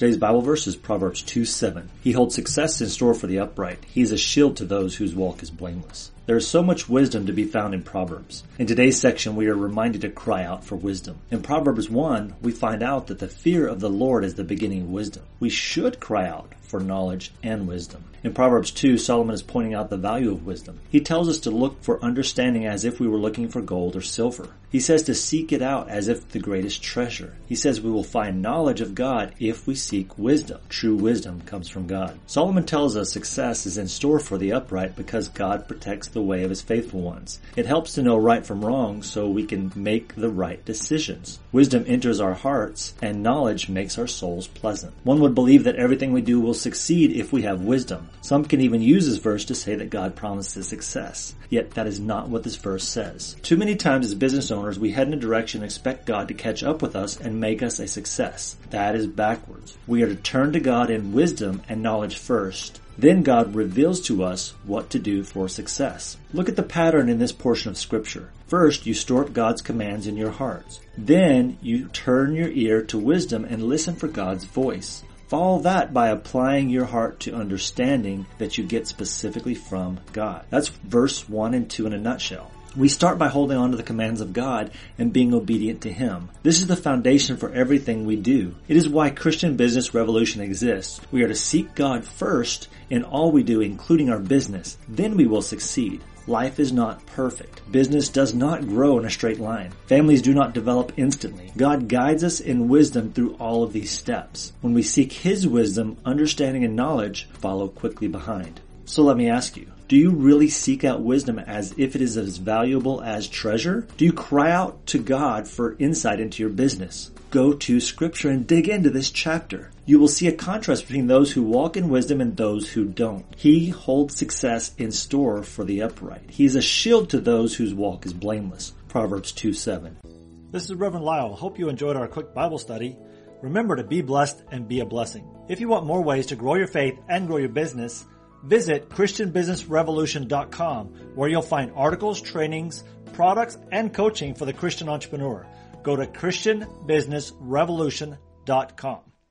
Today's Bible verse is Proverbs 2 7. He holds success in store for the upright. He is a shield to those whose walk is blameless. There is so much wisdom to be found in Proverbs. In today's section, we are reminded to cry out for wisdom. In Proverbs 1, we find out that the fear of the Lord is the beginning of wisdom. We should cry out for knowledge and wisdom. In Proverbs 2, Solomon is pointing out the value of wisdom. He tells us to look for understanding as if we were looking for gold or silver. He says to seek it out as if the greatest treasure. He says we will find knowledge of God if we seek wisdom. True wisdom comes from God. Solomon tells us success is in store for the upright because God protects the way of his faithful ones. It helps to know right from wrong so we can make the right decisions. Wisdom enters our hearts and knowledge makes our souls pleasant. One would believe that everything we do will succeed if we have wisdom. Some can even use this verse to say that God promises success. Yet that is not what this verse says. Too many times as business owners, we head in a direction and expect God to catch up with us and make us a success. That is backwards. We are to turn to God in wisdom and knowledge first. Then God reveals to us what to do for success. Look at the pattern in this portion of scripture. First, you store up God's commands in your hearts. Then you turn your ear to wisdom and listen for God's voice. Follow that by applying your heart to understanding that you get specifically from God. That's verse 1 and 2 in a nutshell. We start by holding on to the commands of God and being obedient to Him. This is the foundation for everything we do. It is why Christian Business Revolution exists. We are to seek God first in all we do, including our business. Then we will succeed. Life is not perfect. Business does not grow in a straight line. Families do not develop instantly. God guides us in wisdom through all of these steps. When we seek His wisdom, understanding and knowledge follow quickly behind. So let me ask you, do you really seek out wisdom as if it is as valuable as treasure? Do you cry out to God for insight into your business? Go to scripture and dig into this chapter. You will see a contrast between those who walk in wisdom and those who don't. He holds success in store for the upright. He is a shield to those whose walk is blameless. Proverbs 2 7. This is Reverend Lyle. Hope you enjoyed our quick Bible study. Remember to be blessed and be a blessing. If you want more ways to grow your faith and grow your business, Visit ChristianBusinessRevolution.com where you'll find articles, trainings, products, and coaching for the Christian entrepreneur. Go to ChristianBusinessRevolution.com.